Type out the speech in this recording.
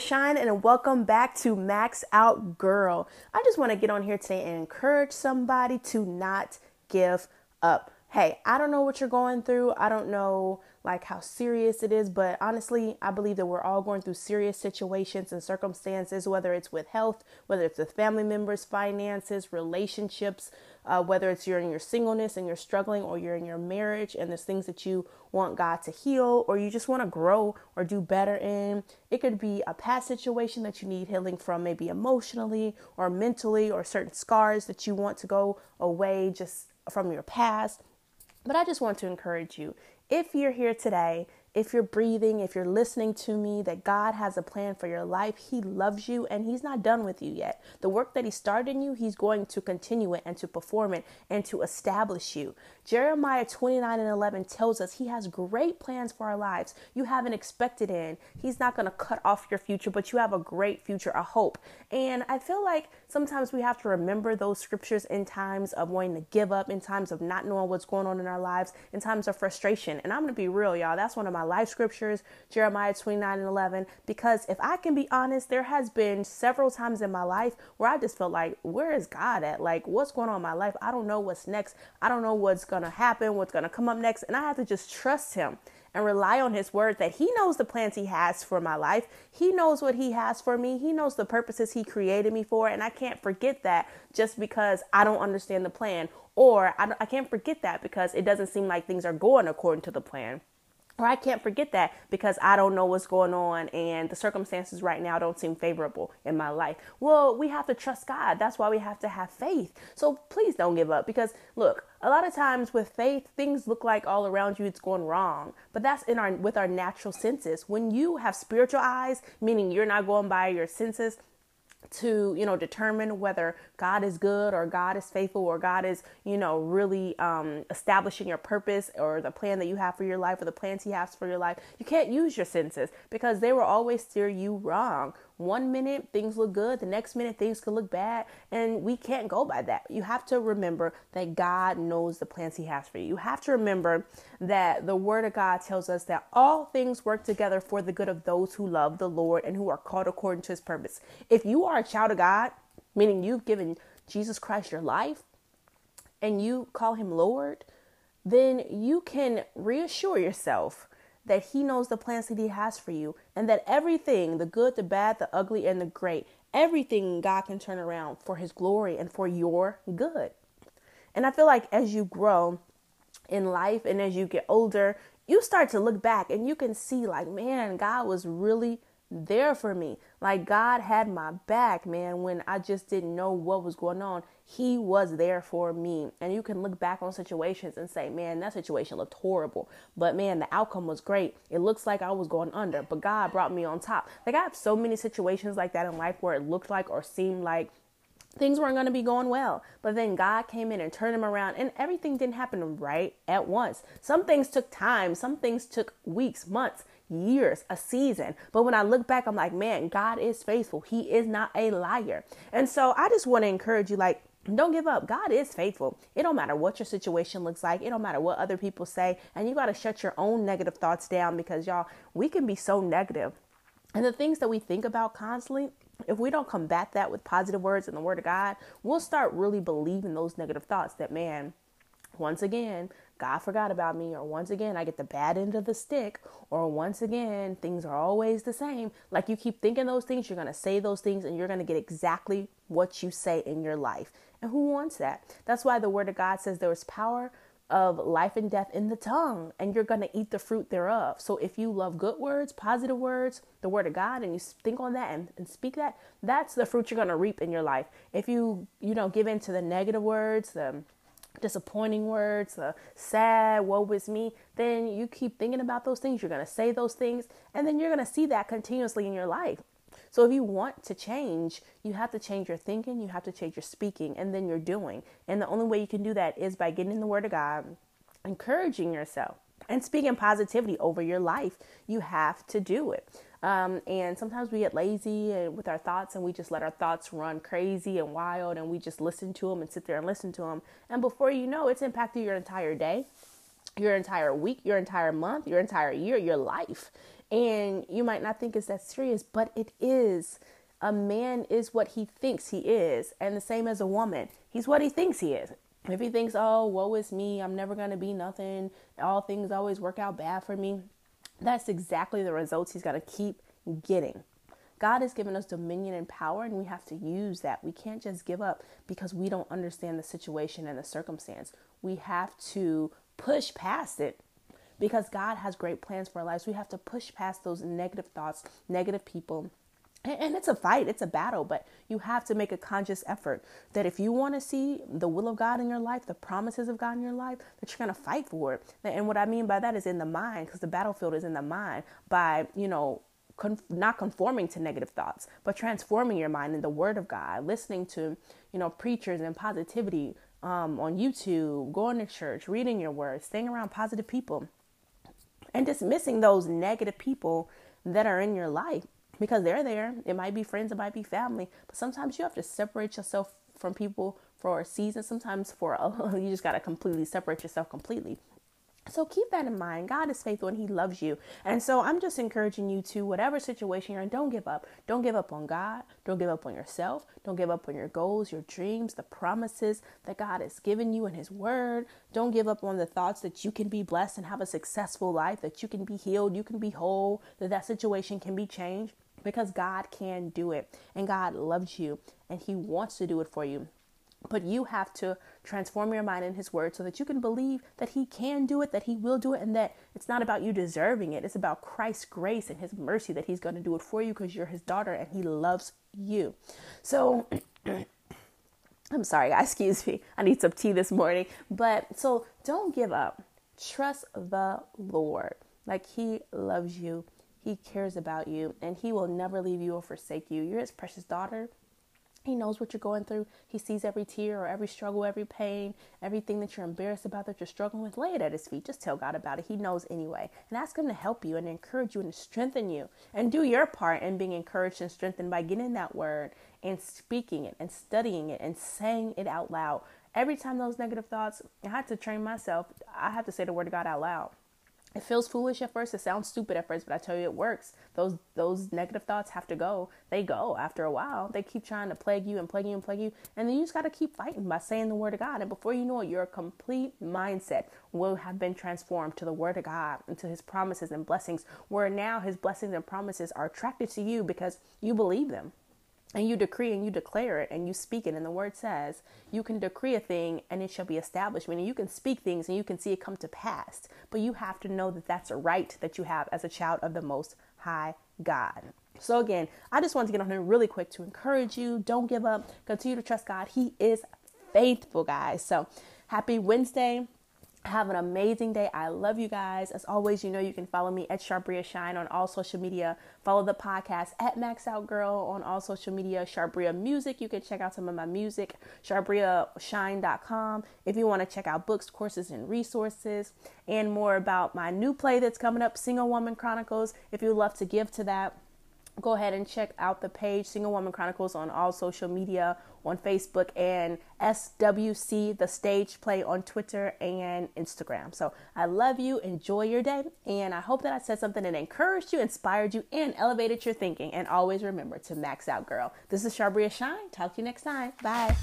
Shine, and welcome back to Max Out Girl. I just want to get on here today and encourage somebody to not give up. Hey, I don't know what you're going through. I don't know like how serious it is, but honestly, I believe that we're all going through serious situations and circumstances, whether it's with health, whether it's with family members, finances, relationships, uh, whether it's you're in your singleness and you're struggling, or you're in your marriage and there's things that you want God to heal, or you just want to grow or do better in. It could be a past situation that you need healing from, maybe emotionally or mentally, or certain scars that you want to go away just from your past. But I just want to encourage you if you're here today if you're breathing, if you're listening to me, that God has a plan for your life. He loves you and He's not done with you yet. The work that He started in you, He's going to continue it and to perform it and to establish you. Jeremiah 29 and 11 tells us He has great plans for our lives. You haven't expected in. He's not going to cut off your future, but you have a great future, a hope. And I feel like sometimes we have to remember those scriptures in times of wanting to give up, in times of not knowing what's going on in our lives, in times of frustration. And I'm going to be real, y'all. That's one of my my life scriptures, Jeremiah 29 and 11, because if I can be honest, there has been several times in my life where I just felt like, where is God at? Like, what's going on in my life? I don't know what's next. I don't know what's going to happen, what's going to come up next. And I have to just trust Him and rely on his word that he knows the plans he has for my life. He knows what he has for me. He knows the purposes he created me for. And I can't forget that just because I don't understand the plan. Or I, I can't forget that because it doesn't seem like things are going according to the plan. Or I can't forget that because I don't know what's going on and the circumstances right now don't seem favorable in my life. Well, we have to trust God. That's why we have to have faith. So please don't give up because look, a lot of times with faith, things look like all around you it's going wrong. But that's in our with our natural senses. When you have spiritual eyes, meaning you're not going by your senses, to you know determine whether god is good or god is faithful or god is you know really um, establishing your purpose or the plan that you have for your life or the plans he has for your life. You can't use your senses because they will always steer you wrong one minute things look good, the next minute things could look bad, and we can't go by that. You have to remember that God knows the plans He has for you. You have to remember that the Word of God tells us that all things work together for the good of those who love the Lord and who are called according to His purpose. If you are a child of God, meaning you've given Jesus Christ your life and you call Him Lord, then you can reassure yourself that He knows the plans that He has for you, and that everything the good, the bad, the ugly, and the great everything God can turn around for His glory and for your good. And I feel like as you grow in life and as you get older, you start to look back and you can see, like, man, God was really there for me. Like God had my back, man, when I just didn't know what was going on. He was there for me. And you can look back on situations and say, man, that situation looked horrible. But man, the outcome was great. It looks like I was going under, but God brought me on top. Like I have so many situations like that in life where it looked like or seemed like things weren't going to be going well. But then God came in and turned them around, and everything didn't happen right at once. Some things took time, some things took weeks, months years, a season. But when I look back, I'm like, man, God is faithful. He is not a liar. And so I just want to encourage you, like, don't give up. God is faithful. It don't matter what your situation looks like. It don't matter what other people say. And you got to shut your own negative thoughts down because y'all, we can be so negative. And the things that we think about constantly, if we don't combat that with positive words and the word of God, we'll start really believing those negative thoughts that, man, once again, God forgot about me, or once again, I get the bad end of the stick, or once again, things are always the same. Like you keep thinking those things, you're going to say those things, and you're going to get exactly what you say in your life. And who wants that? That's why the Word of God says there is power of life and death in the tongue, and you're going to eat the fruit thereof. So if you love good words, positive words, the Word of God, and you think on that and, and speak that, that's the fruit you're going to reap in your life. If you, you know, give in to the negative words, the disappointing words, the sad, woe is me, then you keep thinking about those things. You're going to say those things, and then you're going to see that continuously in your life. So if you want to change, you have to change your thinking, you have to change your speaking, and then your doing. And the only way you can do that is by getting in the Word of God, encouraging yourself, and speaking positivity over your life. You have to do it. Um, and sometimes we get lazy and with our thoughts and we just let our thoughts run crazy and wild and we just listen to them and sit there and listen to them. And before you know, it's impacted your entire day. your entire week, your entire month, your entire year, your life. And you might not think it's that serious, but it is. A man is what he thinks he is, and the same as a woman. He's what he thinks he is. If he thinks, oh, woe is me, I'm never going to be nothing, all things always work out bad for me, that's exactly the results he's going to keep getting. God has given us dominion and power, and we have to use that. We can't just give up because we don't understand the situation and the circumstance. We have to push past it because God has great plans for our lives. We have to push past those negative thoughts, negative people. And it's a fight, it's a battle, but you have to make a conscious effort that if you want to see the will of God in your life, the promises of God in your life, that you're going to fight for it. And what I mean by that is in the mind, because the battlefield is in the mind by, you know, not conforming to negative thoughts, but transforming your mind in the Word of God, listening to, you know, preachers and positivity, um, on YouTube, going to church, reading your word, staying around positive people, and dismissing those negative people that are in your life because they're there. It might be friends, it might be family, but sometimes you have to separate yourself from people for a season. Sometimes for a, you just got to completely separate yourself completely. So keep that in mind. God is faithful and He loves you. And so I'm just encouraging you to, whatever situation you're in, don't give up. Don't give up on God. Don't give up on yourself. Don't give up on your goals, your dreams, the promises that God has given you in His Word. Don't give up on the thoughts that you can be blessed and have a successful life, that you can be healed, you can be whole, that that situation can be changed because God can do it. And God loves you and He wants to do it for you. But you have to transform your mind in His Word so that you can believe that He can do it, that He will do it, and that it's not about you deserving it. It's about Christ's grace and His mercy that He's going to do it for you because you're His daughter and He loves you. So, I'm sorry, guys, excuse me. I need some tea this morning. But so don't give up. Trust the Lord. Like He loves you, He cares about you, and He will never leave you or forsake you. You're His precious daughter. He knows what you're going through. He sees every tear or every struggle, every pain, everything that you're embarrassed about that you're struggling with. Lay it at His feet. Just tell God about it. He knows anyway. And ask Him to help you and encourage you and strengthen you. And do your part in being encouraged and strengthened by getting that word and speaking it and studying it and saying it out loud. Every time those negative thoughts, I had to train myself. I have to say the word of God out loud it feels foolish at first. It sounds stupid at first but i tell you it works. Those those negative thoughts have to go. They go after a while. They keep trying to plague you and plague you and plague you and then you just got to keep fighting by saying the word of god. And before you know it your complete mindset will have been transformed to the word of god and to his promises and blessings where now his blessings and promises are attracted to you because you believe them and you decree and you declare it and you speak it. And the word says you can decree a thing and it shall be established meaning you can speak things and you can see it come to pass. But you have to know that that's a right that you have as a child of the most high god. So again i just wanted to get on here really quick to encourage you. Don't give up. Continue to trust god. He is faithful guys. So happy wednesday have an amazing day. I love you guys. As always, you know you can follow me at Sharbria Shine on all social media. Follow the podcast at Max Out Girl on all social media. Sharbria Music. You can check out some of my music. SharbriaShine.com. If you want to check out books, courses, and resources, and more about my new play that's coming up, Single Woman Chronicles. If you would love to give to that go ahead and check out the page Single Woman Chronicles on all social media on Facebook and SWC the stage play on Twitter and Instagram. So I love you. Enjoy your day. And I hope that I said something that encouraged you, inspired you, and elevated your thinking. And always remember to max out, girl. This is Sharbria Shine. Talk to you next time. Bye.